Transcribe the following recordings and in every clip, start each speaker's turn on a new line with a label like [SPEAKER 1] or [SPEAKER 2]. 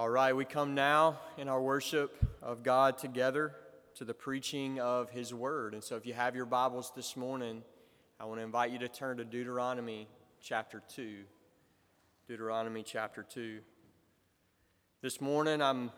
[SPEAKER 1] All right, we come now in our worship of God together to the preaching of His Word. And so, if you have your Bibles this morning, I want to invite you to turn to Deuteronomy chapter 2. Deuteronomy chapter 2. This morning, I'm,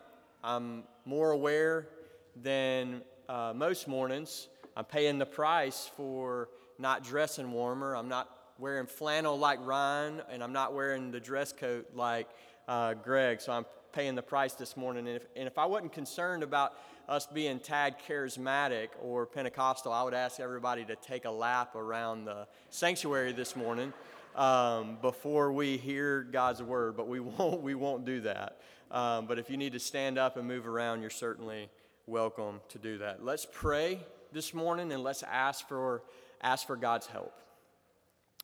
[SPEAKER 1] I'm more aware than uh, most mornings. I'm paying the price for not dressing warmer. I'm not wearing flannel like Ryan, and I'm not wearing the dress coat like uh, Greg. So I'm paying the price this morning. And if, and if I wasn't concerned about us being tagged charismatic or Pentecostal, I would ask everybody to take a lap around the sanctuary this morning um, before we hear God's word. But we won't, we won't do that. Um, but if you need to stand up and move around, you're certainly welcome to do that. Let's pray this morning and let's ask for, ask for God's help.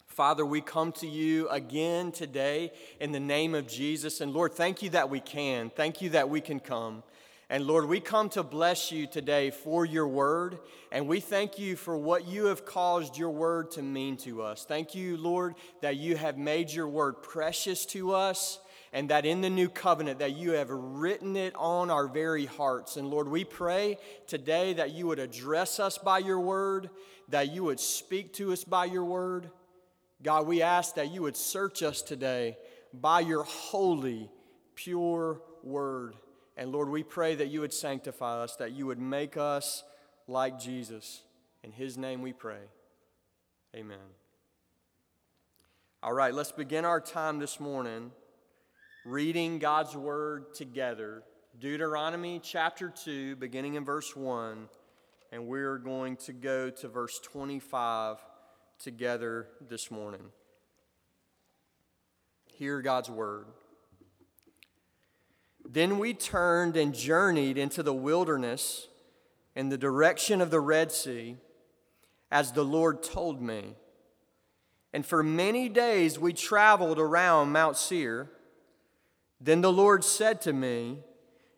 [SPEAKER 1] Father, we come to you again today in the name of Jesus. And Lord, thank you that we can. Thank you that we can come. And Lord, we come to bless you today for your word. And we thank you for what you have caused your word to mean to us. Thank you, Lord, that you have made your word precious to us and that in the new covenant that you have written it on our very hearts and lord we pray today that you would address us by your word that you would speak to us by your word God, we ask that you would search us today by your holy, pure word. And Lord, we pray that you would sanctify us, that you would make us like Jesus. In his name we pray. Amen. All right, let's begin our time this morning reading God's word together. Deuteronomy chapter 2, beginning in verse 1, and we're going to go to verse 25 together this morning. Hear God's word. Then we turned and journeyed into the wilderness in the direction of the Red Sea, as the Lord told me. And for many days we traveled around Mount Seir. Then the Lord said to me,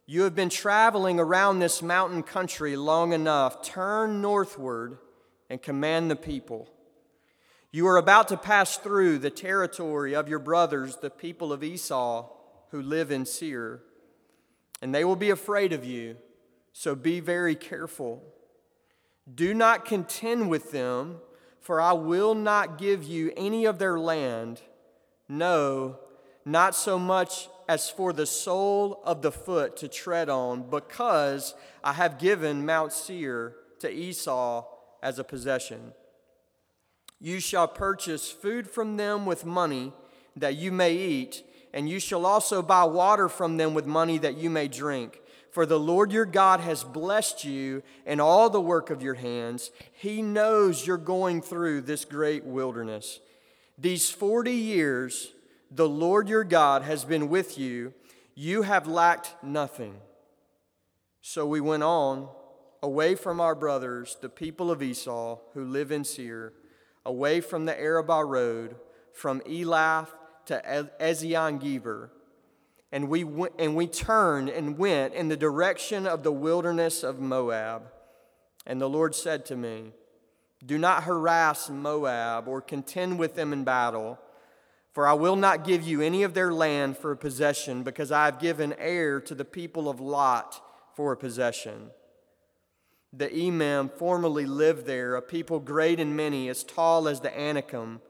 [SPEAKER 1] You have been traveling around this mountain country long enough. Turn northward and command the people you are about to pass through the territory of your brothers, the people of Esau, who live in Seir, and they will be afraid of you, so be very careful. Do not contend with them, for I will not give you any of their land. No, not so much as for the sole of the foot to tread on, because I have given Mount Seir to Esau as a possession. You shall purchase food from them with money that you may eat, and you shall also buy water from them with money that you may drink. For the Lord your God has blessed you and all the work of your hands. He knows you're going through this great wilderness. These 40 years, the Lord your God has been with you. You have lacked nothing. So we went on away from our brothers, the people of Esau, who live in Seir away from the Arabah road, from Elath to Ezion Geber. And we, went, and we turned and went in the direction of the wilderness of Moab. And the Lord said to me, Do not harass Moab or contend with them in battle, for I will not give you any of their land for a possession, because I have given Ar to the people of Lot for a possession. The Emim formerly lived there, a people great and many, as tall as the Anakim.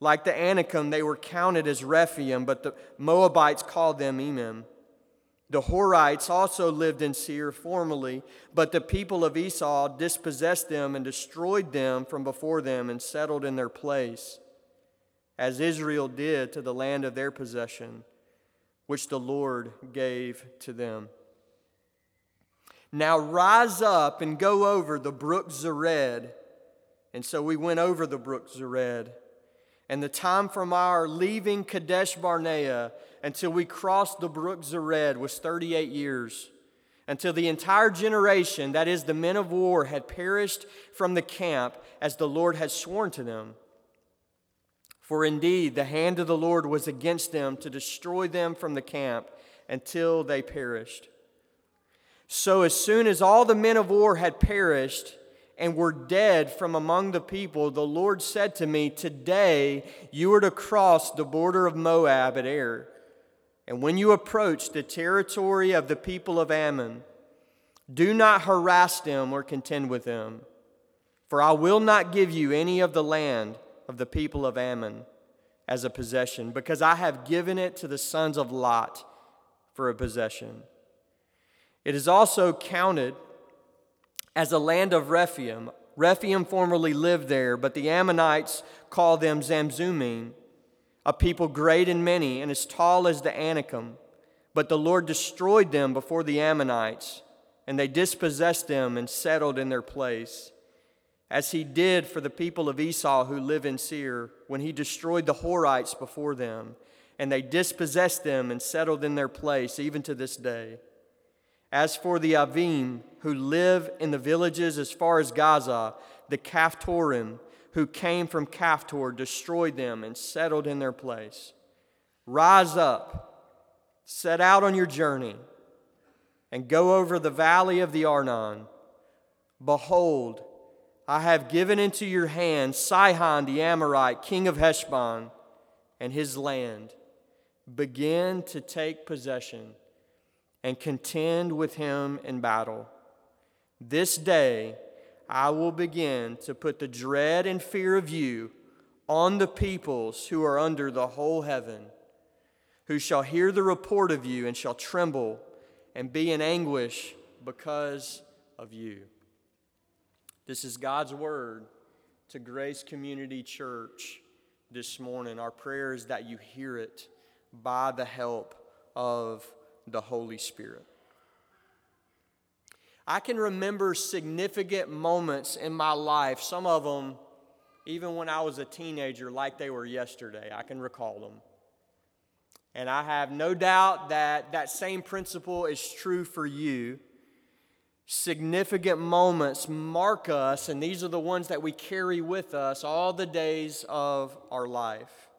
[SPEAKER 1] Like the Anakim, they were counted as Rephaim, but the Moabites called them Emim. The Horites also lived in Seir formerly, but the people of Esau dispossessed them and destroyed them from before them and settled in their place, as Israel did to the land of their possession, which the Lord gave to them. Now rise up and go over the brook Zered. And so we went over the brook Zered. And the time from our leaving Kadesh Barnea until we crossed the brook Zered was 38 years. Until the entire generation, that is, the men of war, had perished from the camp as the Lord had sworn to them. For indeed, the hand of the Lord was against them to destroy them from the camp until they perished. So, as soon as all the men of war had perished and were dead from among the people, the Lord said to me, Today you are to cross the border of Moab at Ar. And when you approach the territory of the people of Ammon, do not harass them or contend with them, for I will not give you any of the land of the people of Ammon as a possession, because I have given it to the sons of Lot for a possession. It is also counted as a land of Rephaim. Rephaim formerly lived there, but the Ammonites call them Zamzumim, a people great and many and as tall as the Anakim. But the Lord destroyed them before the Ammonites, and they dispossessed them and settled in their place as he did for the people of Esau who live in Seir, when he destroyed the Horites before them, and they dispossessed them and settled in their place, even to this day. As for the Avim, who live in the villages as far as Gaza, the Caphtorim, who came from Caphtor, destroyed them and settled in their place. Rise up, set out on your journey, and go over the valley of the Arnon. Behold, I have given into your hand Sihon the Amorite, king of Heshbon, and his land. Begin to take possession and contend with him in battle. This day I will begin to put the dread and fear of you on the peoples who are under the whole heaven, who shall hear the report of you and shall tremble and be in anguish because of you. This is God's word to Grace Community Church this morning. Our prayer is that you hear it by the help of the Holy Spirit. I can remember significant moments in my life, some of them even when I was a teenager, like they were yesterday. I can recall them. And I have no doubt that that same principle is true for you significant moments mark us, and these are the ones that we carry with us all the days of our life.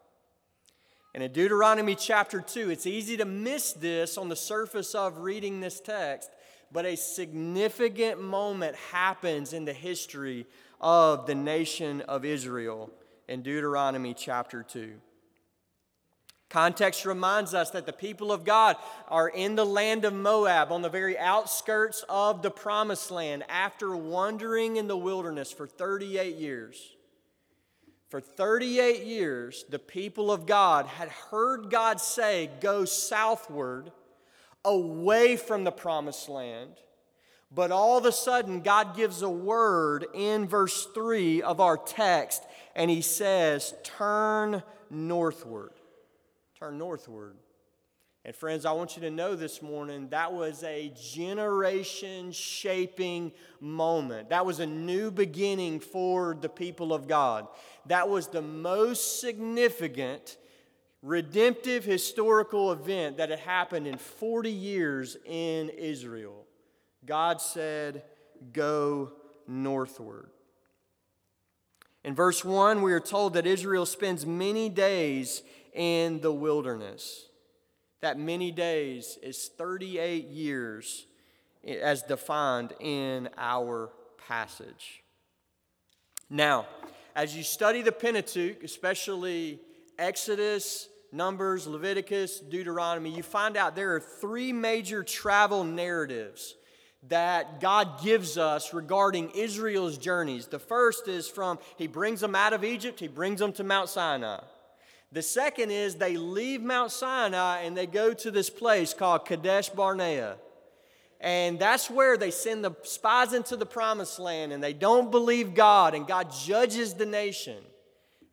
[SPEAKER 1] And in Deuteronomy chapter 2, it's easy to miss this on the surface of reading this text, but a significant moment happens in the history of the nation of Israel in Deuteronomy chapter 2. Context reminds us that the people of God are in the land of Moab, on the very outskirts of the promised land, after wandering in the wilderness for 38 years. For 38 years, the people of God had heard God say, Go southward, away from the promised land. But all of a sudden, God gives a word in verse 3 of our text, and He says, Turn northward turn northward. And friends, I want you to know this morning that was a generation shaping moment. That was a new beginning for the people of God. That was the most significant redemptive historical event that had happened in 40 years in Israel. God said, Go northward. In verse 1, we are told that Israel spends many days in the wilderness. That many days is 38 years as defined in our passage. Now, as you study the Pentateuch, especially Exodus, Numbers, Leviticus, Deuteronomy, you find out there are three major travel narratives that God gives us regarding Israel's journeys. The first is from He brings them out of Egypt, He brings them to Mount Sinai. The second is they leave Mount Sinai and they go to this place called Kadesh Barnea. And that's where they send the spies into the promised land and they don't believe God and God judges the nation.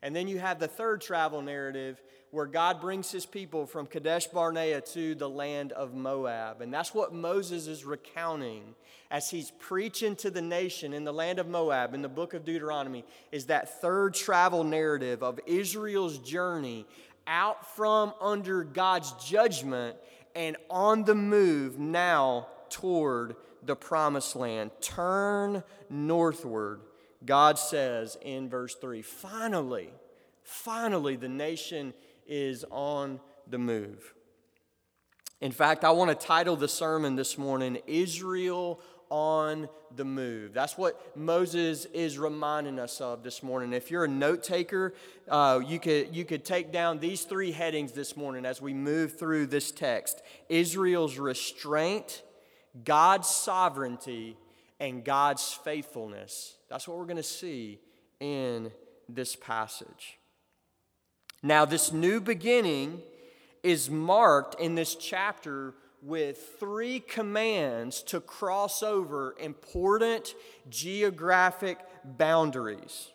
[SPEAKER 1] And then you have the third travel narrative where God brings his people from Kadesh Barnea to the land of Moab. And that's what Moses is recounting as he's preaching to the nation in the land of Moab in the book of Deuteronomy is that third travel narrative of Israel's journey out from under God's judgment and on the move now toward the promised land. Turn northward, God says in verse 3. Finally, finally, the nation is on the move. In fact, I want to title the sermon this morning Israel on the move. That's what Moses is reminding us of this morning. If you're a note taker, uh, you, could, you could take down these three headings this morning as we move through this text Israel's restraint, God's sovereignty, and God's faithfulness. That's what we're going to see in this passage. Now, this new beginning is marked in this chapter with three commands to cross over important geographic boundaries.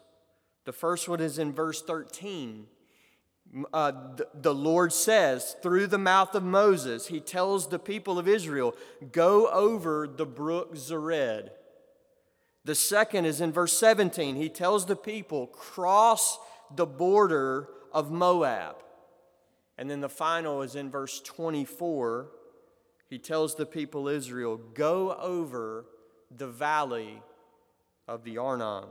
[SPEAKER 1] The first one is in verse 13. Uh, the, Lord says through the mouth of Moses, He tells the people of Israel, Go over the brook Zered. The second is in verse 17. He tells the people, Cross the border of Moab. And then the final is in verse 24 he tells the people Israel, Go over the valley of the Arnon.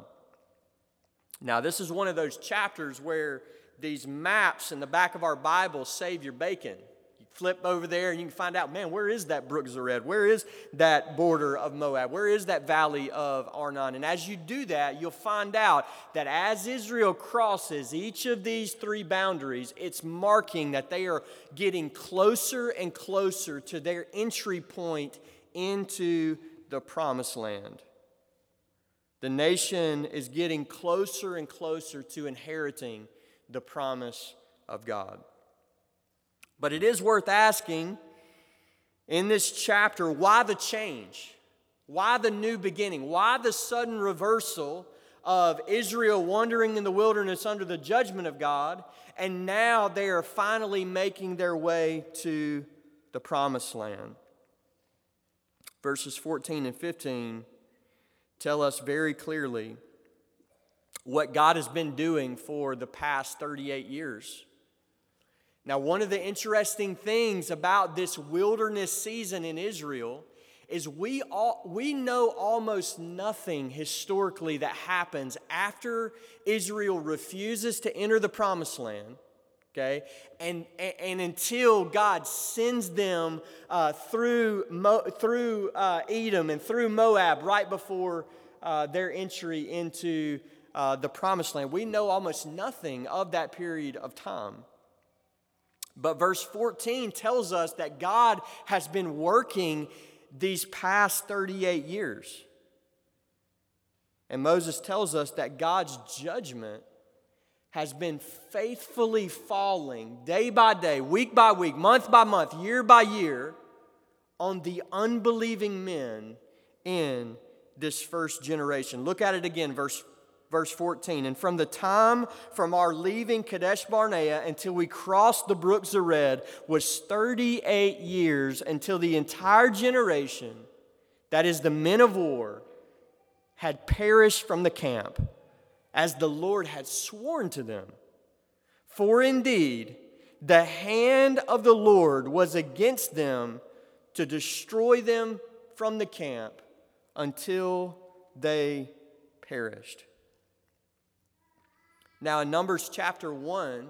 [SPEAKER 1] Now, this is one of those chapters where these maps in the back of our Bible save your bacon You flip over there and you can find out, man, where is that brook Zered? Where is that border of Moab? Where is that valley of Arnon? And as you do that, you'll find out that as Israel crosses each of these three boundaries, it's marking that they are getting closer and closer to their entry point into the promised land. The nation is getting closer and closer to inheriting the promise of God. But it is worth asking in this chapter why the change? Why the new beginning? Why the sudden reversal of Israel wandering in the wilderness under the judgment of God, and now they are finally making their way to the promised land? Verses 14 and 15 tell us very clearly what God has been doing for the past 38 years. Now, one of the interesting things about this wilderness season in Israel is we, all, we know almost nothing historically that happens after Israel refuses to enter the promised land, okay? And, and, until God sends them uh, through, Mo, through uh, Edom and through Moab right before uh, their entry into uh, the promised land. We know almost nothing of that period of time. But verse 14 tells us that God has been working these past 38 years. And Moses tells us that God's judgment has been faithfully falling day by day, week by week, month by month, year by year on the unbelieving men in this first generation. Look at it again, verse verse 14. And from the time from our leaving Kadesh Barnea until we crossed the brook Zered was 38 years until the entire generation, that is the men of war, had perished from the camp, as the Lord had sworn to them. For indeed, the hand of the Lord was against them to destroy them from the camp until they perished. Now, in Numbers chapter 1,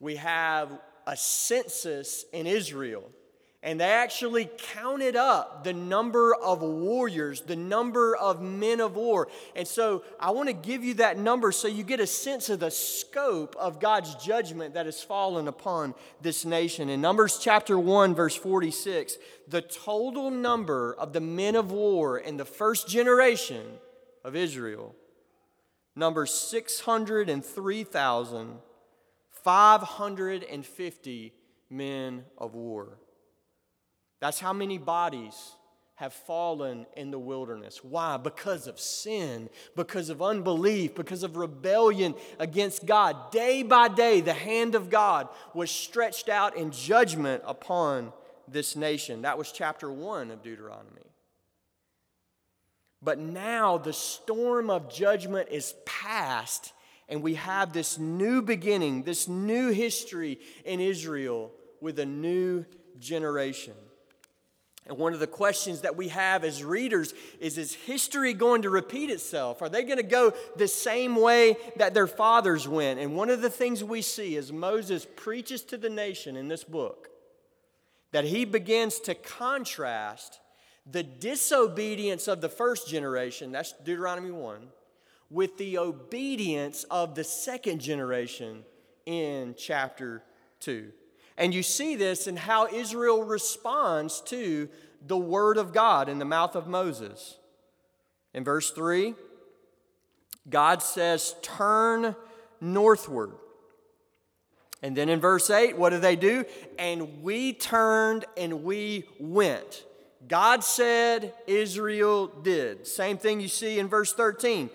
[SPEAKER 1] we have a census in Israel. And they actually counted up the number of warriors, the number of men of war. And so I want to give you that number so you get a sense of the scope of God's judgment that has fallen upon this nation. In Numbers chapter 1, verse 46, the total number of the men of war in the first generation of Israel numbers 603,550 men of war. That's how many bodies have fallen in the wilderness. Why? Because of sin, because of unbelief, because of rebellion against God. Day by day, the hand of God was stretched out in judgment upon this nation. That was chapter 1 of Deuteronomy. But now the storm of judgment is past, and we have this new beginning, this new history in Israel with a new generation. And one of the questions that we have as readers is Is history going to repeat itself? Are they going to go the same way that their fathers went? And one of the things we see as Moses preaches to the nation in this book, that he begins to contrast the disobedience of the first generation, that's Deuteronomy 1, with the obedience of the second generation in chapter 2. And you see this in how Israel responds to the word of God in the mouth of Moses. In verse 3, God says, Turn northward. And then in verse 8, what do they do? And we turned and we went. God said, Israel did. Same thing you see in verse 13.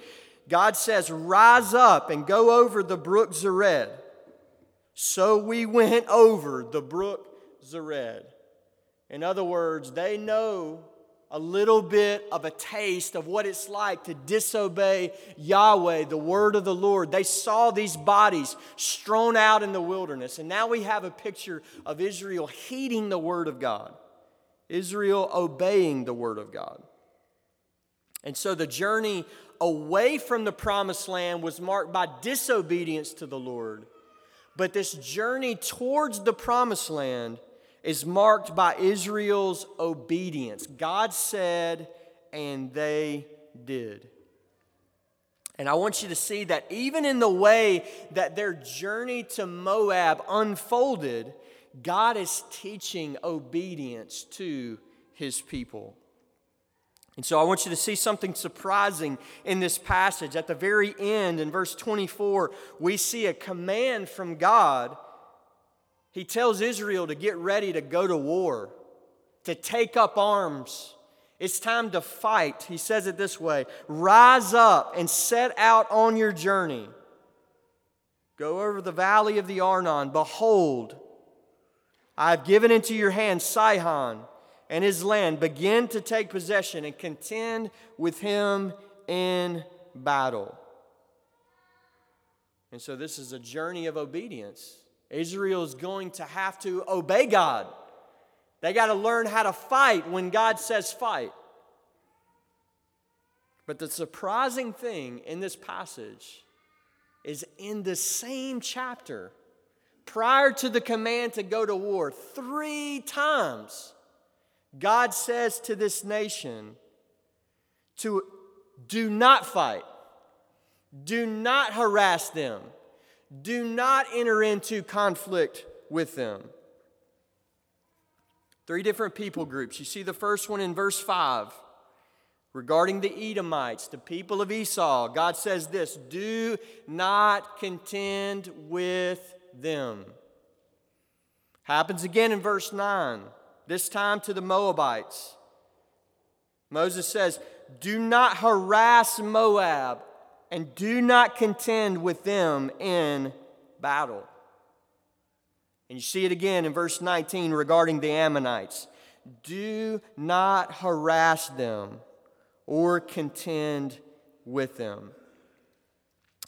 [SPEAKER 1] God says, Rise up and go over the brook Zered. So we went over the brook Zered. In other words, they know a little bit of a taste of what it's like to disobey Yahweh, the word of the Lord. They saw these bodies strewn out in the wilderness, and now we have a picture of Israel heeding the word of God, Israel obeying the word of God. And so the journey away from the promised land was marked by disobedience to the Lord. But this journey towards the promised land is marked by Israel's obedience. God said, and they did. And I want you to see that even in the way that their journey to Moab unfolded, God is teaching obedience to his people. And so I want you to see something surprising in this passage. At the very end, in verse 24, we see a command from God he tells Israel to get ready to go to war, to take up arms. It's time to fight. He says it this way Rise up and set out on your journey. Go over the valley of the Arnon. Behold, I have given into your hand Sihon and his land. Begin to take possession and contend with him in battle. And so, this is a journey of obedience. Israel is going to have to obey God. They got to learn how to fight when God says fight. But the surprising thing in this passage is in the same chapter, prior to the command to go to war, three times, God says to this nation to do not fight, do not harass them do not enter into conflict with them. Three different people groups. You see the first one in verse 5 regarding the Edomites, the people of Esau. God says this do not contend with them. Happens again in verse 9, this time to the Moabites. Moses says, Do not harass Moab and do not contend with them in battle. And you see it again in verse 19 regarding the Ammonites. Do not harass them or contend with them.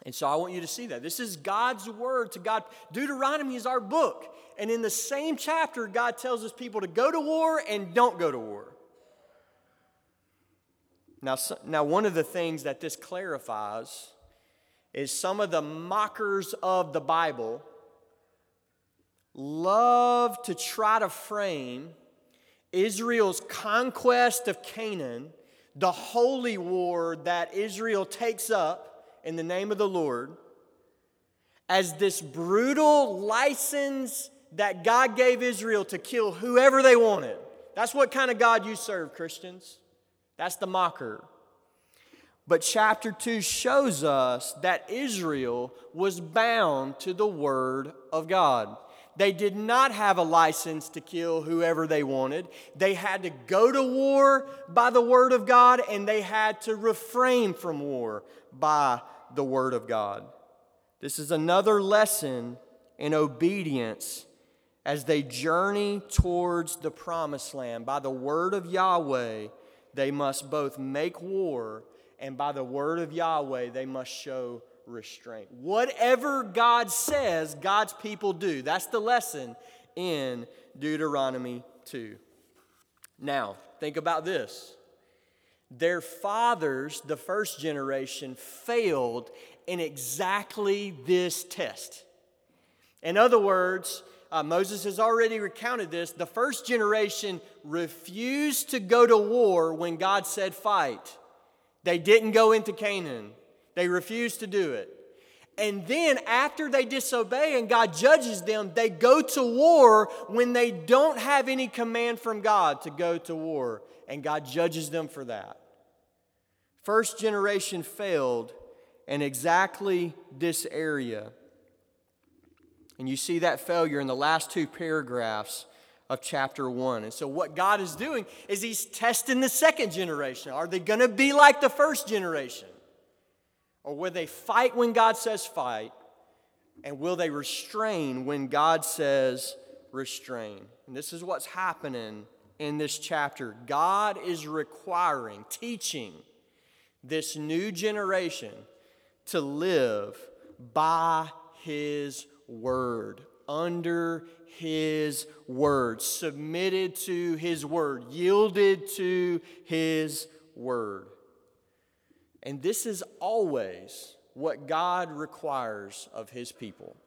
[SPEAKER 1] And so I want you to see that. This is God's word to God. Deuteronomy is our book. And in the same chapter, God tells his people to go to war and don't go to war. Now, now, one of the things that this clarifies is some of the mockers of the Bible love to try to frame Israel's conquest of Canaan, the holy war that Israel takes up in the name of the Lord, as this brutal license that God gave Israel to kill whoever they wanted. That's what kind of God you serve, Christians. That's the mocker. But chapter 2 shows us that Israel was bound to the word of God. They did not have a license to kill whoever they wanted. They had to go to war by the word of God, and they had to refrain from war by the word of God. This is another lesson in obedience as they journey towards the promised land. By the word of Yahweh, they must both make war, and by the word of Yahweh, they must show restraint. Whatever God says, God's people do. That's the lesson in Deuteronomy 2. Now, think about this. Their fathers, the first generation, failed in exactly this test. In other words, uh, Moses has already recounted this. The first generation refused to go to war when God said fight. They didn't go into Canaan, they refused to do it. And then, after they disobey and God judges them, they go to war when they don't have any command from God to go to war. And God judges them for that. First generation failed in exactly this area. And you see that failure in the last two paragraphs of chapter 1. And so, what God is doing is He's testing the second generation. Are they going to be like the first generation? Or will they fight when God says fight? And will they restrain when God says restrain? And this is what's happening in this chapter. God is requiring, teaching this new generation to live by His word, under His word, submitted to His word, yielded to His word. And this is always what God requires of his people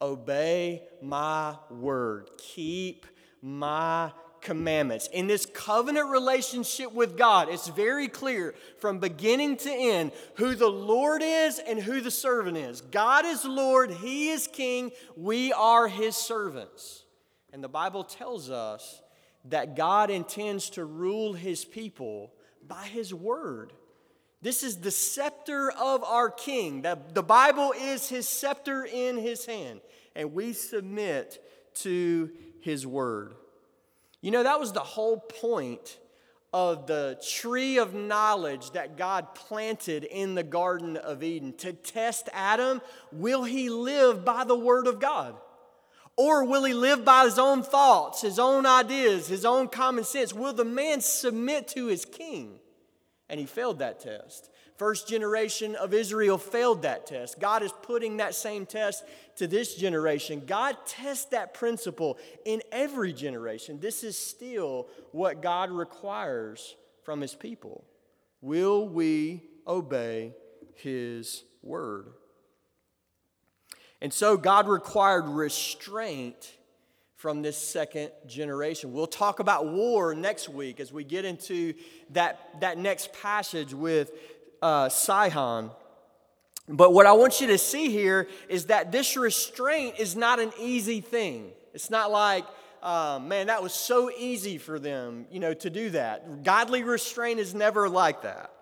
[SPEAKER 1] obey my word, keep my commandments. In this covenant relationship with God, it's very clear from beginning to end who the Lord is and who the servant is. God is Lord, He is King, we are His servants. And the Bible tells us that God intends to rule His people by His word. This is the scepter of our king. The, the Bible is his scepter in his hand, and we submit to his word. You know, that was the whole point of the tree of knowledge that God planted in the Garden of Eden to test Adam. Will he live by the word of God? Or will he live by his own thoughts, his own ideas, his own common sense? Will the man submit to his king? and he failed that test. First generation of Israel failed that test. God is putting that same test to this generation. God tests that principle in every generation. This is still what God requires from his people. Will we obey his word? And so God required restraint from this second generation. We'll talk about war next week as we get into that, that next passage with uh, Sihon. But what I want you to see here is that this restraint is not an easy thing. It's not like, uh, man, that was so easy for them, you know, to do that. Godly restraint is never like that.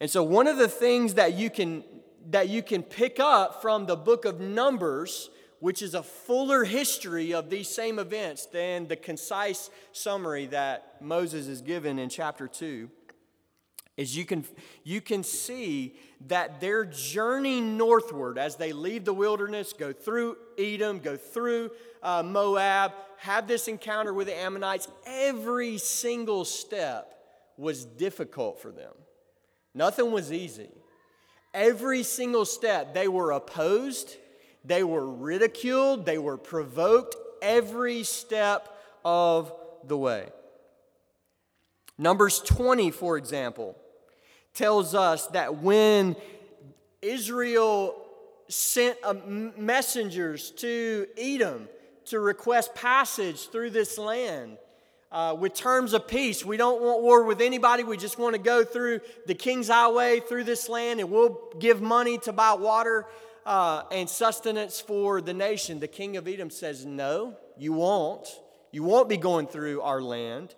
[SPEAKER 1] And so one of the things that you can that you can pick up from the book of Numbers which is a fuller history of these same events than the concise summary that Moses is given in chapter 2 is you can you can see that their journey northward as they leave the wilderness go through edom go through uh, moab have this encounter with the ammonites. Every single step was difficult for them. Nothing was easy. Every single step they were opposed they were ridiculed, they were provoked every step of the way. Numbers 20, for example, tells us that when Israel sent messengers to Edom to request passage through this land, uh, with terms of peace. We don't want war with anybody. We just want to go through the King's Highway through this land and we'll give money to buy water uh, and sustenance for the nation. The king of Edom says, No, you won't. You won't be going through our land.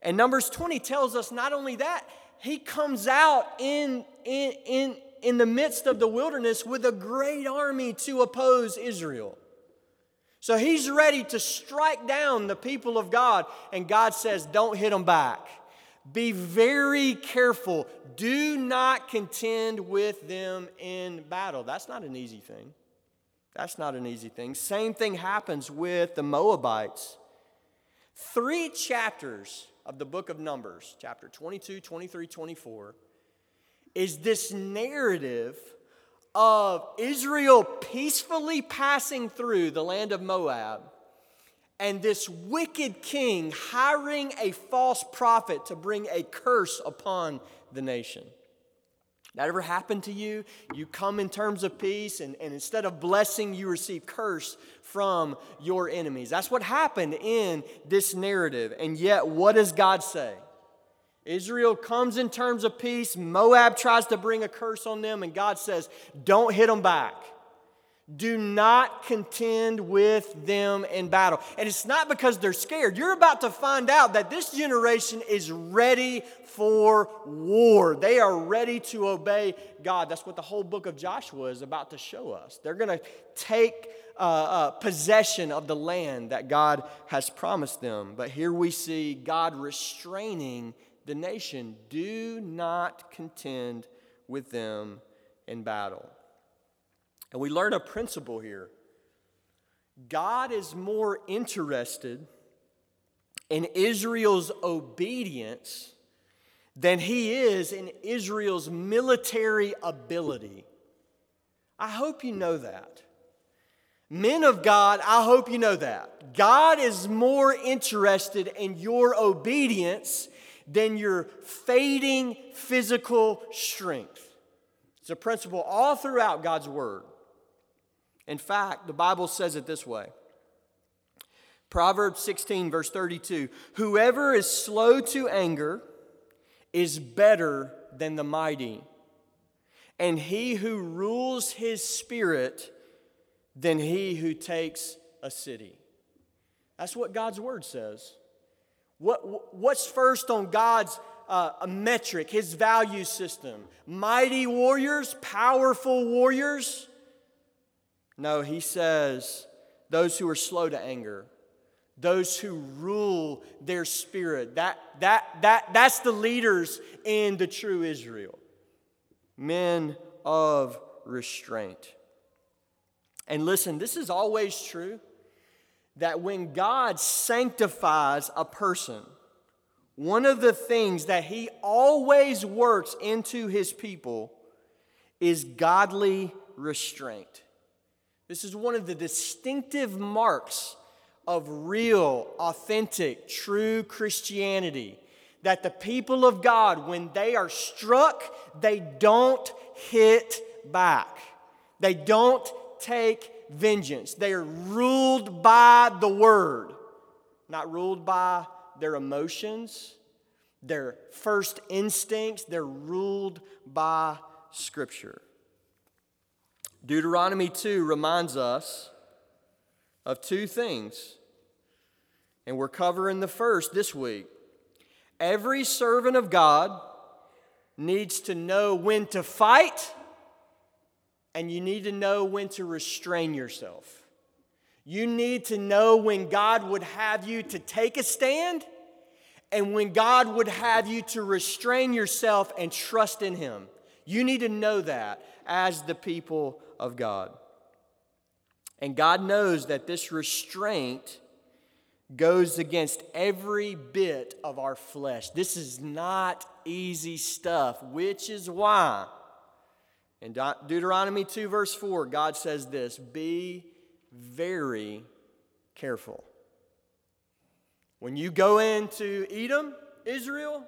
[SPEAKER 1] And Numbers 20 tells us not only that, he comes out in, in, in, in the midst of the wilderness with a great army to oppose Israel. So he's ready to strike down the people of God, and God says, Don't hit them back. Be very careful. Do not contend with them in battle. That's not an easy thing. That's not an easy thing. Same thing happens with the Moabites. Three chapters of the book of Numbers, chapter 22, 23, 24, is this narrative of Israel peacefully passing through the land of Moab and this wicked king hiring a false prophet to bring a curse upon the nation. That ever happened to you? You come in terms of peace, and, and instead of blessing, you receive curse from your enemies. That's what happened in this narrative. And yet, what does God say? Israel comes in terms of peace. Moab tries to bring a curse on them, and God says, Don't hit them back. Do not contend with them in battle. And it's not because they're scared. You're about to find out that this generation is ready for war. They are ready to obey God. That's what the whole book of Joshua is about to show us. They're going to take uh, uh, possession of the land that God has promised them. But here we see God restraining the nation. Do not contend with them in battle. And we learn a principle here God is more interested in Israel's obedience than he is in Israel's military ability. I hope you know that. Men of God, I hope you know that. God is more interested in your obedience than your fading physical strength. It's a principle all throughout God's Word. In fact, the Bible says it this way Proverbs 16, verse 32 Whoever is slow to anger is better than the mighty, and he who rules his spirit than he who takes a city. That's what God's word says. What, what's first on God's uh, metric, his value system? Mighty warriors, powerful warriors, no, he says, those who are slow to anger, those who rule their spirit. That, that, that, that's the leaders in the true Israel. Men of restraint. And listen, this is always true that when God sanctifies a person, one of the things that he always works into his people is godly restraint. This is one of the distinctive marks of real, authentic, true Christianity. That the people of God, when they are struck, they don't hit back. They don't take vengeance. They are ruled by the word, not ruled by their emotions, their first instincts. They're ruled by Scripture. Deuteronomy 2 reminds us of two things, and we're covering the first this week. Every servant of God needs to know when to fight, and you need to know when to restrain yourself. You need to know when God would have you to take a stand and when God would have you to restrain yourself and trust in Him. You need to know that as the people of God. And God knows that this restraint goes against every bit of our flesh. This is not easy stuff, which is why in Deuteronomy 2, verse 4, God says this Be very careful. When you go into Edom, Israel,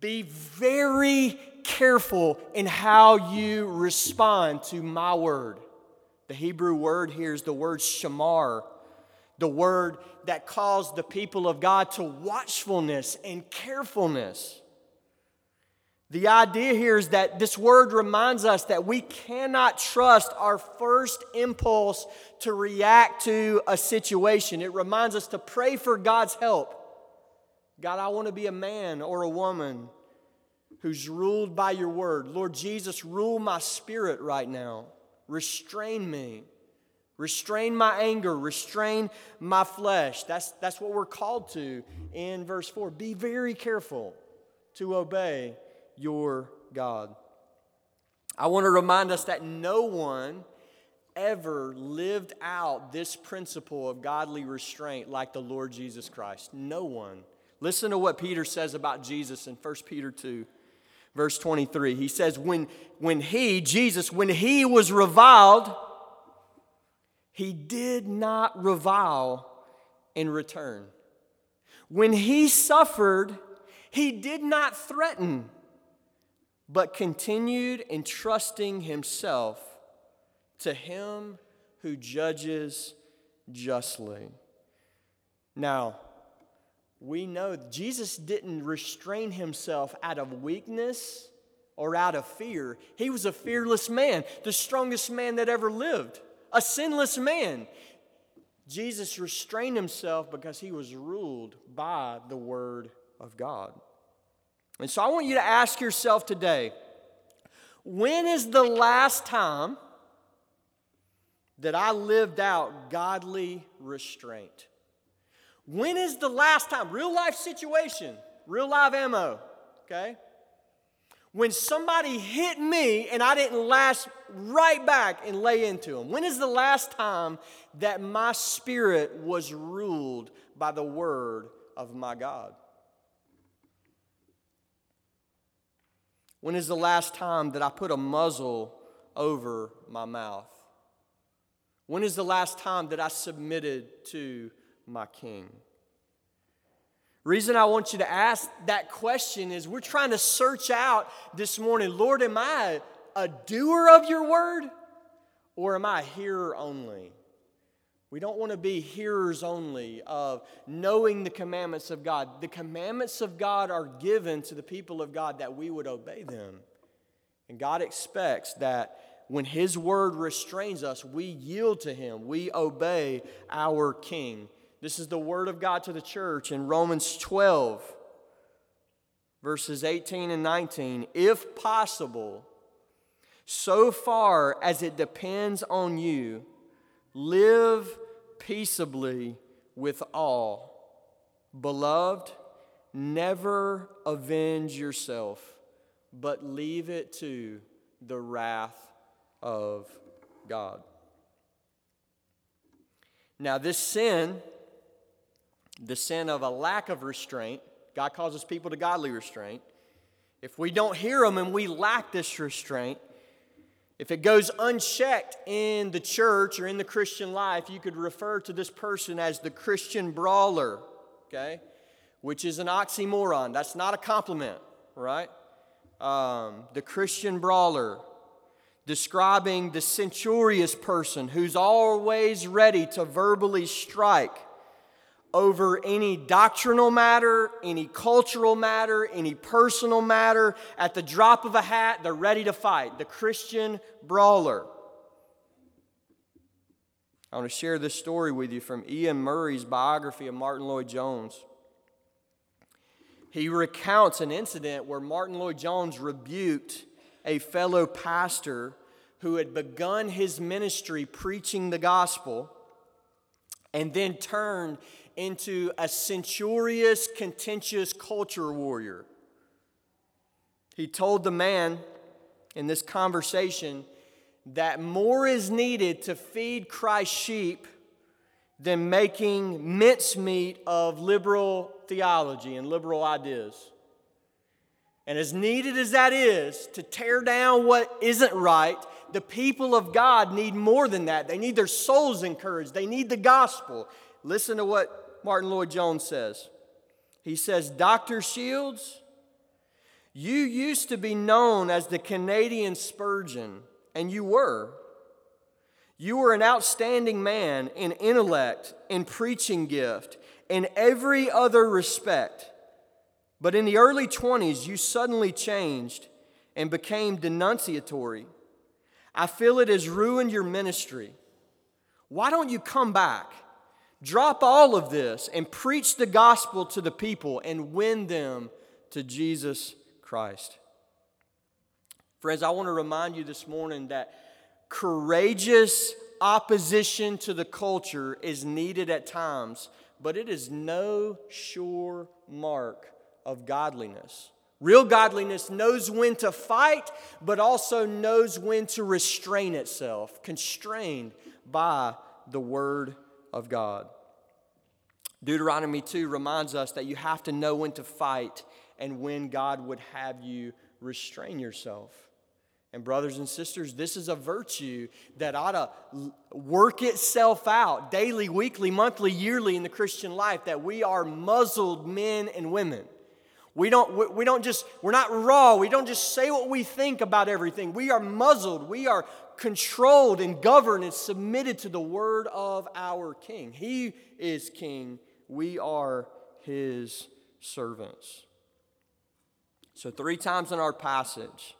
[SPEAKER 1] be very careful in how you respond to my word. The Hebrew word here is the word shamar, the word that calls the people of God to watchfulness and carefulness. The idea here is that this word reminds us that we cannot trust our first impulse to react to a situation. It reminds us to pray for God's help God, I want to be a man or a woman who's ruled by your word. Lord Jesus, rule my spirit right now. Restrain me. Restrain my anger. Restrain my flesh. That's, that's what we're called to in verse 4. Be very careful to obey your God. I want to remind us that no one ever lived out this principle of godly restraint like the Lord Jesus Christ. No one. Listen to what Peter says about Jesus in 1 Peter 2, verse 23. He says, When, when he, Jesus, when he was reviled, he did not revile in return. When he suffered, he did not threaten, but continued entrusting himself to him who judges justly. Now, we know Jesus didn't restrain himself out of weakness or out of fear. He was a fearless man, the strongest man that ever lived, a sinless man. Jesus restrained himself because he was ruled by the Word of God. And so I want you to ask yourself today when is the last time that I lived out godly restraint? When is the last time, real life situation, real life ammo, okay? When somebody hit me and I didn't lash right back and lay into them. When is the last time that my spirit was ruled by the word of my God? When is the last time that I put a muzzle over my mouth? When is the last time that I submitted to my king? Reason I want you to ask that question is we're trying to search out this morning, Lord, am I a doer of your word or am I a hearer only? We don't want to be hearers only of knowing the commandments of God. The commandments of God are given to the people of God that we would obey them. And God expects that when His word restrains us, we yield to Him, we obey our King. This is the word of God to the church in Romans 12, verses 18 and 19. If possible, so far as it depends on you, Live peaceably with all. Beloved, never avenge yourself, but leave it to the wrath of God. Now, this sin, the sin of a lack of restraint, God causes people to godly restraint. If we don't hear Him and we lack this restraint, if it goes unchecked in the church or in the Christian life, you could refer to this person as the Christian brawler, okay? Which is an oxymoron. That's not a compliment, right? Um, the Christian brawler, describing the censorious person who's always ready to verbally strike over any doctrinal matter, any cultural matter, any personal matter. At the drop of a hat, they're ready to fight. The Christian brawler. I want to share this story with you from Iain Murray's biography of Martyn Lloyd-Jones. He recounts an incident where Martyn Lloyd-Jones rebuked a fellow pastor who had begun his ministry preaching the gospel and then turned into a censorious, contentious culture warrior. He told the man in this conversation that more is needed to feed Christ's sheep than making mincemeat of liberal theology and liberal ideas. And as needed as that is to tear down what isn't right, the people of God need more than that. They need their souls encouraged, they need the gospel. Listen to what Martyn Lloyd-Jones says. He says, Dr. Shields, you used to be known as the Canadian Spurgeon, and you were. You were an outstanding man in intellect, in preaching gift, in every other respect. But in the early 20s, you suddenly changed and became denunciatory. I feel it has ruined your ministry. Why don't you come back? Drop all of this and preach the gospel to the people and win them to Jesus Christ. Friends, I want to remind you this morning that courageous opposition to the culture is needed at times, but it is no sure mark of godliness. Real godliness knows when to fight, but also knows when to restrain itself, constrained by the Word of God. Deuteronomy 2 reminds us that you have to know when to fight and when God would have you restrain yourself. And, brothers and sisters, this is a virtue that ought to work itself out daily, weekly, monthly, yearly in the Christian life that we are muzzled men and women. We don't, we don't just, we're not raw. We don't just say what we think about everything. We are muzzled. We are controlled and governed and submitted to the word of our King. He is King. We are his servants. So, three times in our passage,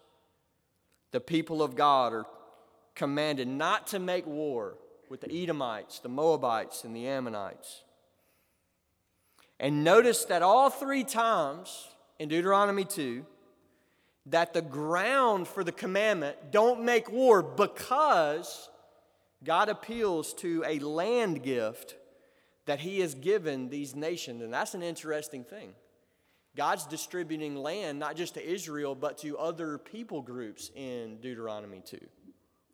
[SPEAKER 1] the people of God are commanded not to make war with the Edomites, the Moabites, and the Ammonites. And notice that all three times in Deuteronomy 2, that the ground for the commandment don't make war because God appeals to a land gift that He has given these nations. And that's an interesting thing. God's distributing land not just to Israel, but to other people groups in Deuteronomy 2.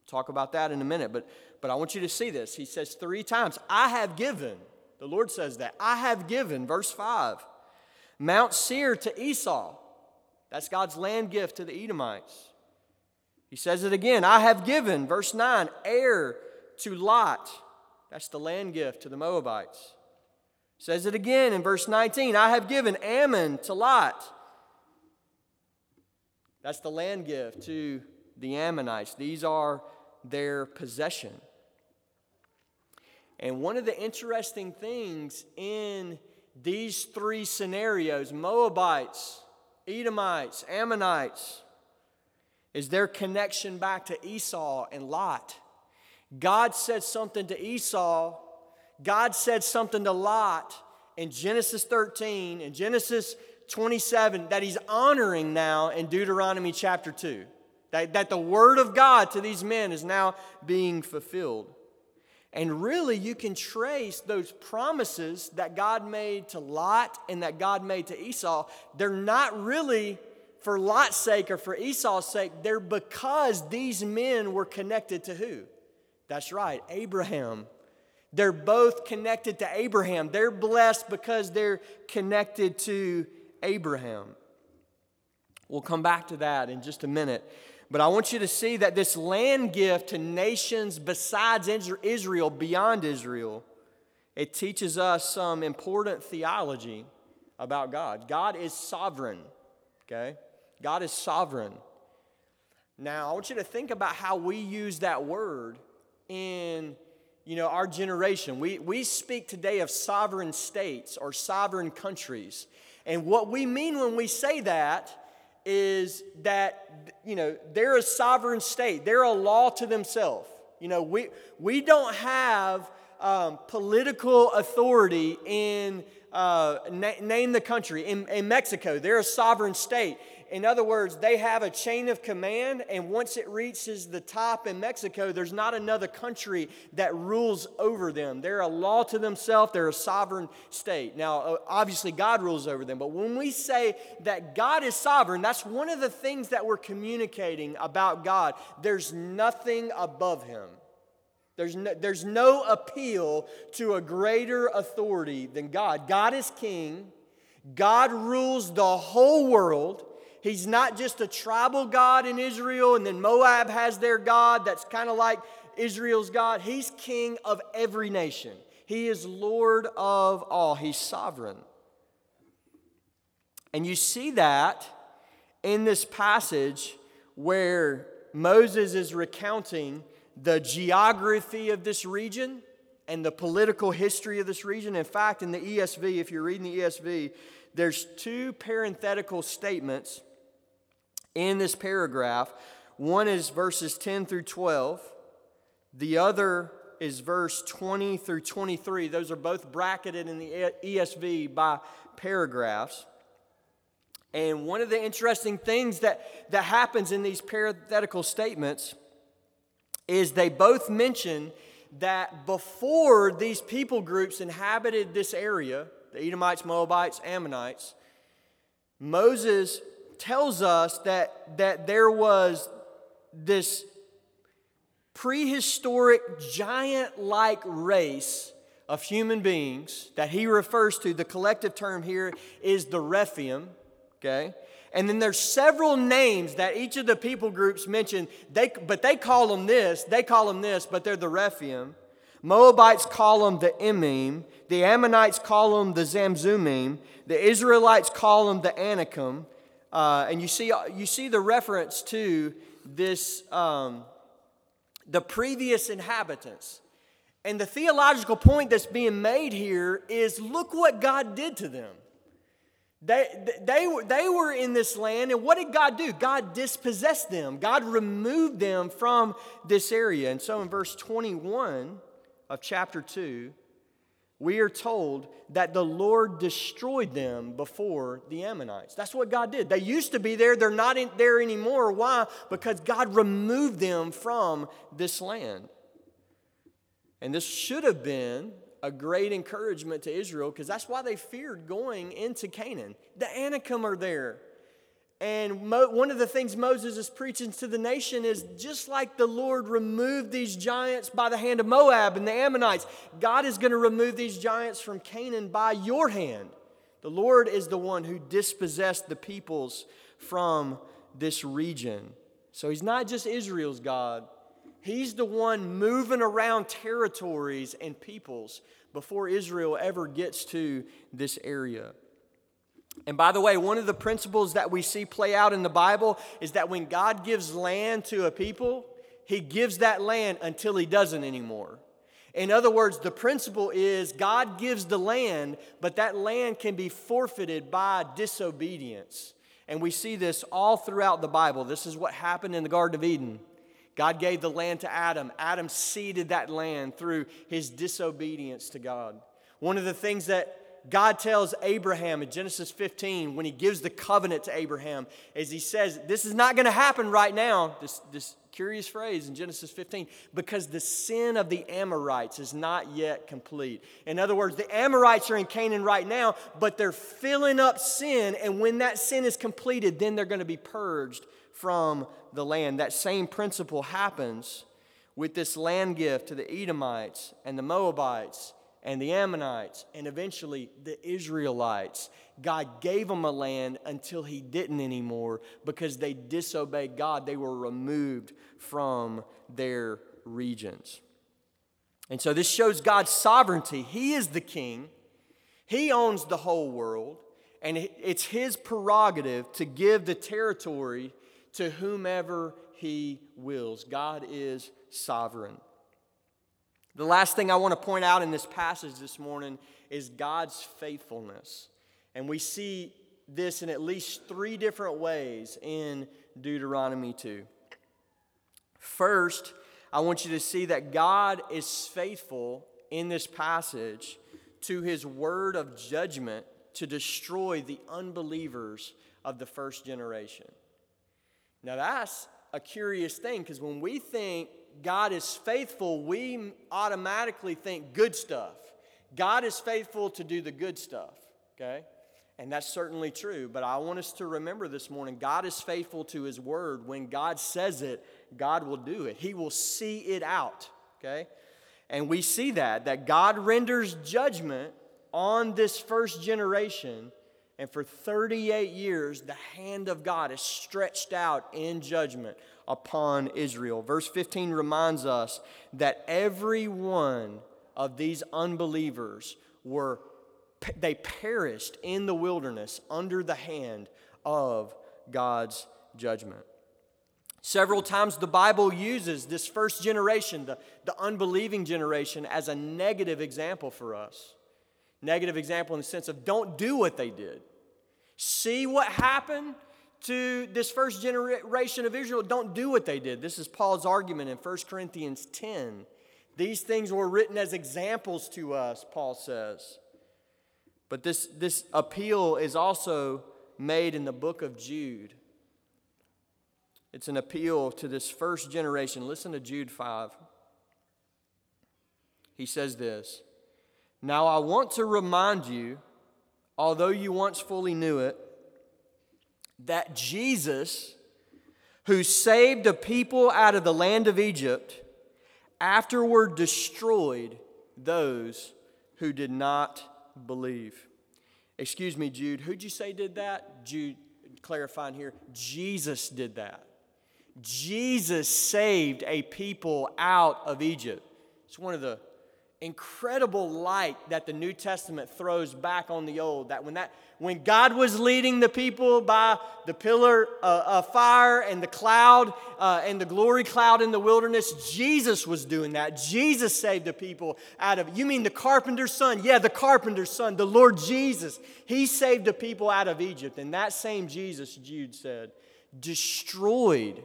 [SPEAKER 1] Talk about that in a minute, but, but I want you to see this. He says three times, I have given. The Lord says that. I have given, verse 5, Mount Seir to Esau. That's God's land gift to the Edomites. He says it again I have given, verse 9, Ar to Lot. That's the land gift to the Moabites. Says it again in verse 19 I have given Ammon to Lot. That's the land gift to the Ammonites. These are their possession. And one of the interesting things in these three scenarios Moabites, Edomites, Ammonites is their connection back to Esau and Lot. God said something to Esau, God said something to Lot in Genesis 13 and Genesis 27 that he's honoring now in Deuteronomy chapter 2. That, that the word of God to these men is now being fulfilled. And really, you can trace those promises that God made to Lot and that God made to Esau. They're not really for Lot's sake or for Esau's sake, they're because these men were connected to who? That's right, Abraham. They're both connected to Abraham. They're blessed because they're connected to Abraham. We'll come back to that in just a minute. But I want you to see that this land gift to nations besides Israel, beyond Israel, it teaches us some important theology about God. God is sovereign, okay? God is sovereign. Now, I want you to think about how we use that word in you know our generation. We, we speak today of sovereign states or sovereign countries. And what we mean when we say that is that, you know, they're a sovereign state, they're a law to themselves. You know, we, we don't have um, political authority in, uh, na- name the country, in, in Mexico. They're a sovereign state. In other words, they have a chain of command, and once it reaches the top in Mexico, there's not another country that rules over them. They're a law to themselves, they're a sovereign state. Now, obviously, God rules over them, but when we say that God is sovereign, that's one of the things that we're communicating about God. There's nothing above Him. There's no, there's no appeal to a greater authority than God. God is king. God rules the whole world. He's not just a tribal God in Israel, and then Moab has their God that's kind of like Israel's God. He's king of every nation, He is Lord of all, He's sovereign. And you see that in this passage where Moses is recounting the geography of this region and the political history of this region. In fact, in the ESV, if you're reading the ESV, there's two parenthetical statements in this paragraph. One is verses 10 through 12, the other is verse 20 through 23. Those are both bracketed in the ESV by paragraphs. And one of the interesting things that, that happens in these parenthetical statements is they both mention that before these people groups inhabited this area, the Edomites, Moabites, Ammonites, Moses tells us that, that there was this prehistoric giant like race of human beings that he refers to. The collective term here is the Rephaim, okay? And then there's several names that each of the people groups mention, they, but they call them this, they call them this, but they're the Rephaim. Moabites call them the Emim. The Ammonites call them the Zamzummim. The Israelites call them the Anakim. Uh, and you see, you see the reference to this, um, the previous inhabitants. And the theological point that's being made here is look what God did to them. They, they, were, they were in this land, and what did God do? God dispossessed them. God removed them from this area. And so in verse 21 of chapter 2, we are told that the Lord destroyed them before the Ammonites. That's what God did. They used to be there, they're not there anymore. Why? Because God removed them from this land. And this should have been a great encouragement to Israel because that's why they feared going into Canaan. The Anakim are there. And Mo- one of the things Moses is preaching to the nation is just like the Lord removed these giants by the hand of Moab and the Ammonites, God is going to remove these giants from Canaan by your hand. The Lord is the one who dispossessed the peoples from this region. So he's not just Israel's God, He's the one moving around territories and peoples before Israel ever gets to this area. And by the way, one of the principles that we see play out in the Bible is that when God gives land to a people, he gives that land until he doesn't anymore. In other words, the principle is God gives the land, but that land can be forfeited by disobedience. And we see this all throughout the Bible. This is what happened in the Garden of Eden. God gave the land to Adam. Adam ceded that land through his disobedience to God. One of the things that God tells Abraham in Genesis 15 when he gives the covenant to Abraham is he says, This is not going to happen right now. This, this curious phrase in Genesis 15, because the sin of the Amorites is not yet complete. In other words, the Amorites are in Canaan right now, but they're filling up sin, and when that sin is completed, then they're going to be purged from the land. That same principle happens with this land gift to the Edomites and the Moabites and the Ammonites and eventually the Israelites. God gave them a land until He didn't anymore because they disobeyed God. They were removed from their regions. And so this shows God's sovereignty. He is the king, He owns the whole world, and it's His prerogative to give the territory to whomever he wills. God is sovereign. The last thing I want to point out in this passage this morning is God's faithfulness. And we see this in at least three different ways in Deuteronomy 2. First, I want you to see that God is faithful in this passage to his word of judgment to destroy the unbelievers of the first generation. Now, that's a curious thing because when we think God is faithful, we automatically think good stuff. God is faithful to do the good stuff, okay? And that's certainly true. But I want us to remember this morning God is faithful to His word. When God says it, God will do it, He will see it out, okay? And we see that, that God renders judgment on this first generation and for 38 years, the hand of God is stretched out in judgment upon Israel. Verse 15 reminds us that every one of these unbelievers were they perished in the wilderness under the hand of God's judgment. Several times the Bible uses this first generation, the, the unbelieving generation, as a negative example for us. Negative example in the sense of don't do what they did. See what happened to this first generation of Israel. Don't do what they did. This is Paul's argument in 1 Corinthians 10. These things were written as examples to us, Paul says. But this, this appeal is also made in the book of Jude. It's an appeal to this first generation. Listen to Jude 5. He says this Now I want to remind you, although you once fully knew it, that Jesus, who saved a people out of the land of Egypt, afterward destroyed those who did not believe. Excuse me, Jude, who'd you say did that? Jude, clarifying here, Jesus did that. Jesus saved a people out of Egypt. It's one of the incredible light that the New Testament throws back on the old. That when that when God was leading the people by the pillar uh, of fire and the cloud uh, and the glory cloud in the wilderness, Jesus was doing that. Jesus saved the people out of. You mean the carpenter's son? Yeah, the carpenter's son, the Lord Jesus. He saved the people out of Egypt, and that same Jesus, Jude said, destroyed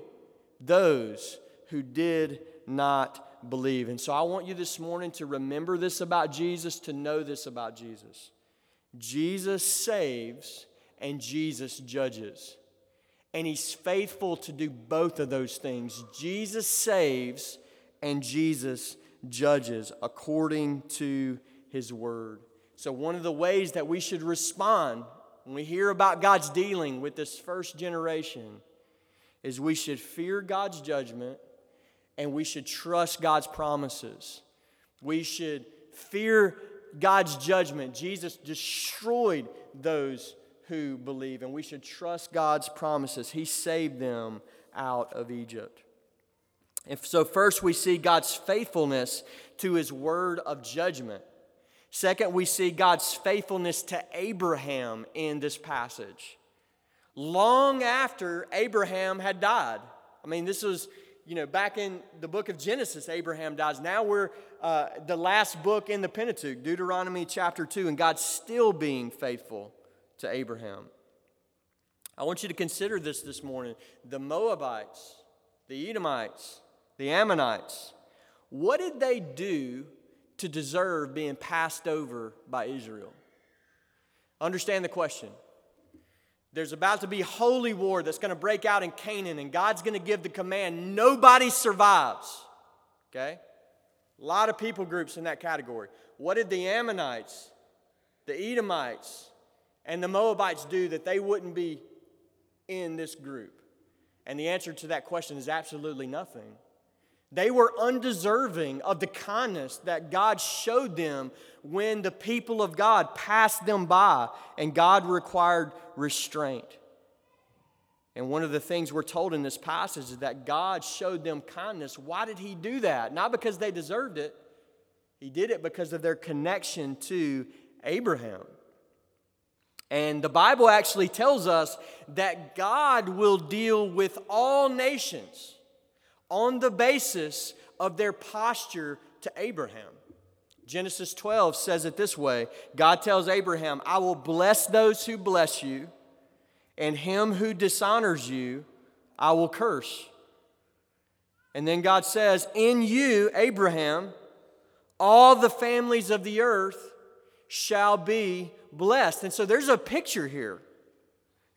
[SPEAKER 1] those who did not believe. And so I want you this morning to remember this about Jesus, to know this about Jesus. Jesus saves and Jesus judges. And he's faithful to do both of those things. Jesus saves and Jesus judges according to his word. So, one of the ways that we should respond when we hear about God's dealing with this first generation is we should fear God's judgment and we should trust God's promises. We should fear God's judgment. Jesus destroyed those who believe, and we should trust God's promises. He saved them out of Egypt. And so, first, we see God's faithfulness to his word of judgment. Second, we see God's faithfulness to Abraham in this passage. Long after Abraham had died. I mean, this was you know, back in the book of Genesis, Abraham dies. Now we're uh, the last book in the Pentateuch, Deuteronomy chapter 2, and God's still being faithful to Abraham. I want you to consider this this morning. The Moabites, the Edomites, the Ammonites, what did they do to deserve being passed over by Israel? Understand the question. There's about to be holy war that's going to break out in Canaan, and God's going to give the command nobody survives. Okay? A lot of people groups in that category. What did the Ammonites, the Edomites, and the Moabites do that they wouldn't be in this group? And the answer to that question is absolutely nothing. They were undeserving of the kindness that God showed them when the people of God passed them by and God required restraint. And one of the things we're told in this passage is that God showed them kindness. Why did He do that? Not because they deserved it, He did it because of their connection to Abraham. And the Bible actually tells us that God will deal with all nations on the basis of their posture to Abraham. Genesis 12 says it this way God tells Abraham, I will bless those who bless you, and him who dishonors you, I will curse. And then God says, In you, Abraham, all the families of the earth shall be blessed. And so there's a picture here.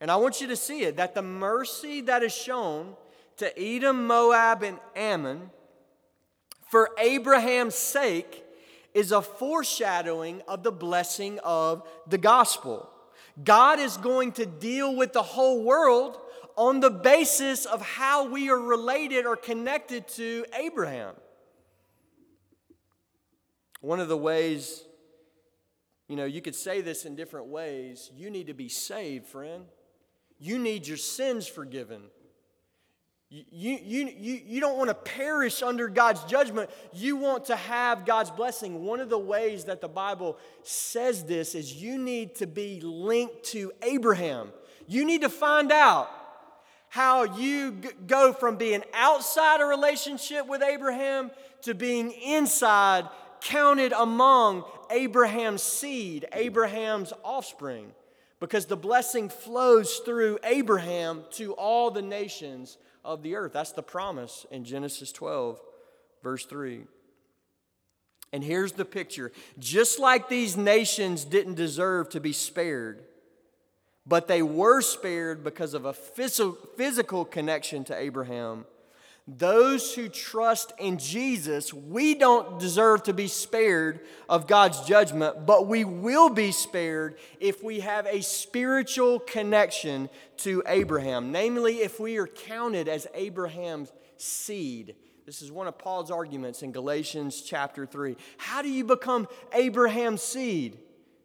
[SPEAKER 1] And I want you to see it that the mercy that is shown to Edom, Moab, and Ammon for Abraham's sake is a foreshadowing of the blessing of the gospel. God is going to deal with the whole world on the basis of how we are related or connected to Abraham. One of the ways, you know, you could say this in different ways. You need to be saved, friend. You need your sins forgiven. You, you, you, you don't want to perish under God's judgment. You want to have God's blessing. One of the ways that the Bible says this is you need to be linked to Abraham. You need to find out how you go from being outside a relationship with Abraham to being inside, counted among Abraham's seed, Abraham's offspring. Because the blessing flows through Abraham to all the nations of the earth. That's the promise in Genesis 12, verse 3. And here's the picture just like these nations didn't deserve to be spared, but they were spared because of a physical connection to Abraham. Those who trust in Jesus, we don't deserve to be spared of God's judgment, but we will be spared if we have a spiritual connection to Abraham, namely, if we are counted as Abraham's seed. This is one of Paul's arguments in Galatians chapter 3. How do you become Abraham's seed?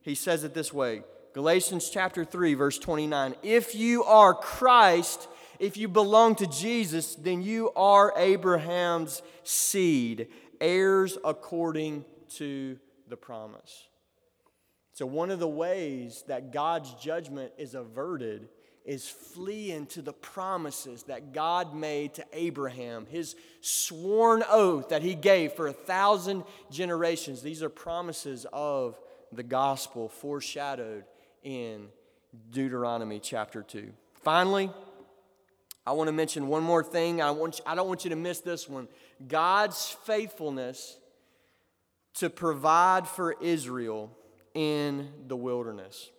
[SPEAKER 1] He says it this way Galatians chapter 3, verse 29. If you are Christ, if you belong to Jesus, then you are Abraham's seed, heirs according to the promise. So, one of the ways that God's judgment is averted is fleeing to the promises that God made to Abraham, his sworn oath that he gave for a thousand generations. These are promises of the gospel foreshadowed in Deuteronomy chapter 2. Finally, I want to mention one more thing. I, want you, I don't want you to miss this one. God's faithfulness to provide for Israel in the wilderness.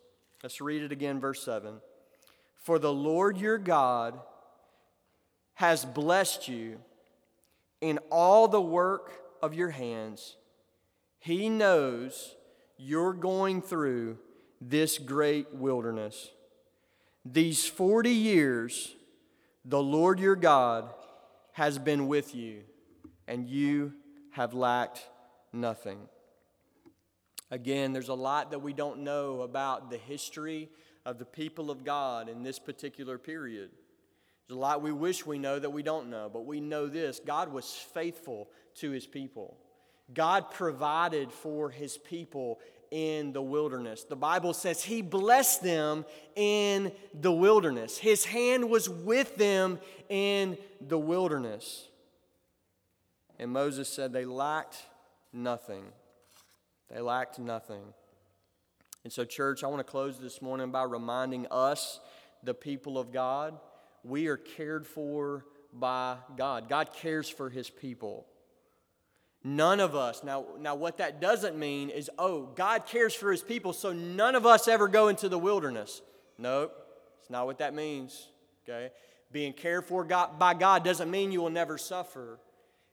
[SPEAKER 1] Let's read it again, verse 7. For the Lord your God has blessed you in all the work of your hands. He knows you're going through this great wilderness. These 40 years, the Lord your God has been with you, and you have lacked nothing. Again, there's a lot that we don't know about the history of the people of God in this particular period. There's a lot we wish we know that we don't know, but we know this God was faithful to his people. God provided for his people in the wilderness. The Bible says he blessed them in the wilderness. His hand was with them in the wilderness. And Moses said they lacked nothing. They lacked nothing. And so, church, I want to close this morning by reminding us, the people of God, we are cared for by God. God cares for his people. None of us, now, now what that doesn't mean is, oh, God cares for his people, so none of us ever go into the wilderness. Nope, it's not what that means, okay? Being cared for God, by God doesn't mean you will never suffer.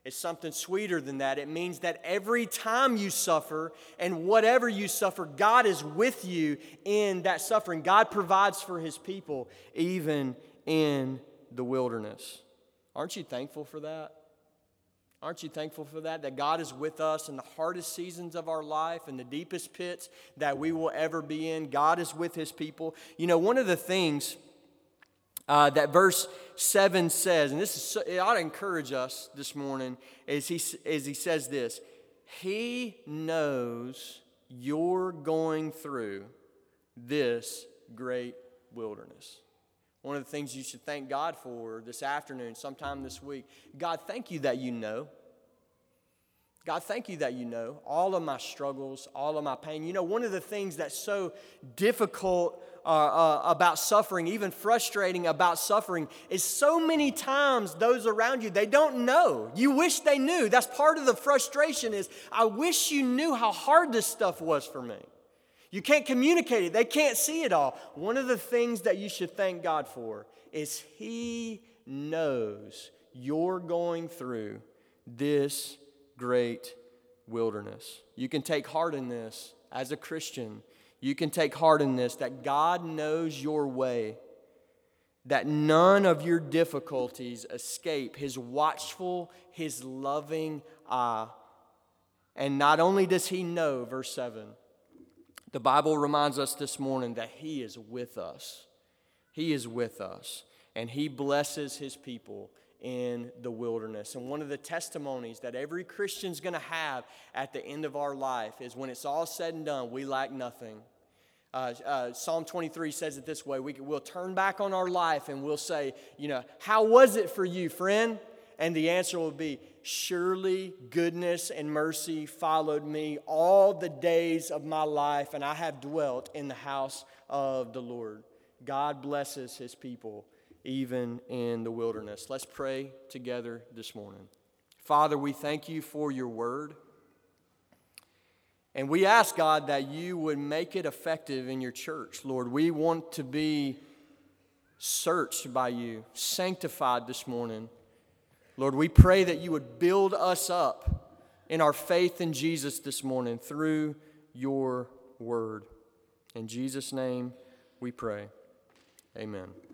[SPEAKER 1] It's something sweeter than that. It means that every time you suffer and whatever you suffer, God is with you in that suffering. God provides for his people even in the wilderness. Aren't you thankful for that? Aren't you thankful for that? That God is with us in the hardest seasons of our life, in the deepest pits that we will ever be in. God is with his people. You know, one of the things uh, that verse 7 says, and this is, so, it ought to encourage us this morning, as he, as he says this He knows you're going through this great wilderness. One of the things you should thank God for this afternoon, sometime this week. God, thank you that you know. God, thank you that you know all of my struggles, all of my pain. You know, one of the things that's so difficult uh, uh, about suffering, even frustrating about suffering, is so many times those around you, they don't know. You wish they knew. That's part of the frustration is, I wish you knew how hard this stuff was for me. You can't communicate it. They can't see it all. One of the things that you should thank God for is He knows you're going through this great wilderness. You can take heart in this as a Christian. You can take heart in this that God knows your way, that none of your difficulties escape His watchful, His loving eye. And not only does He know, verse 7, the Bible reminds us this morning that He is with us. He is with us, and He blesses His people in the wilderness. And one of the testimonies that every Christian's going to have at the end of our life is when it's all said and done, we lack nothing. Uh, uh, Psalm 23 says it this way we, will turn back on our life and we'll say, you know, how was it for you, friend? And the answer will be, Surely goodness and mercy followed me all the days of my life, and I have dwelt in the house of the Lord. God blesses his people even in the wilderness. Let's pray together this morning. Father, we thank you for your word. And we ask, God, that you would make it effective in your church. Lord, we want to be searched by you, sanctified this morning. Lord, we pray that you would build us up in our faith in Jesus this morning through your word. In Jesus' name we pray. Amen.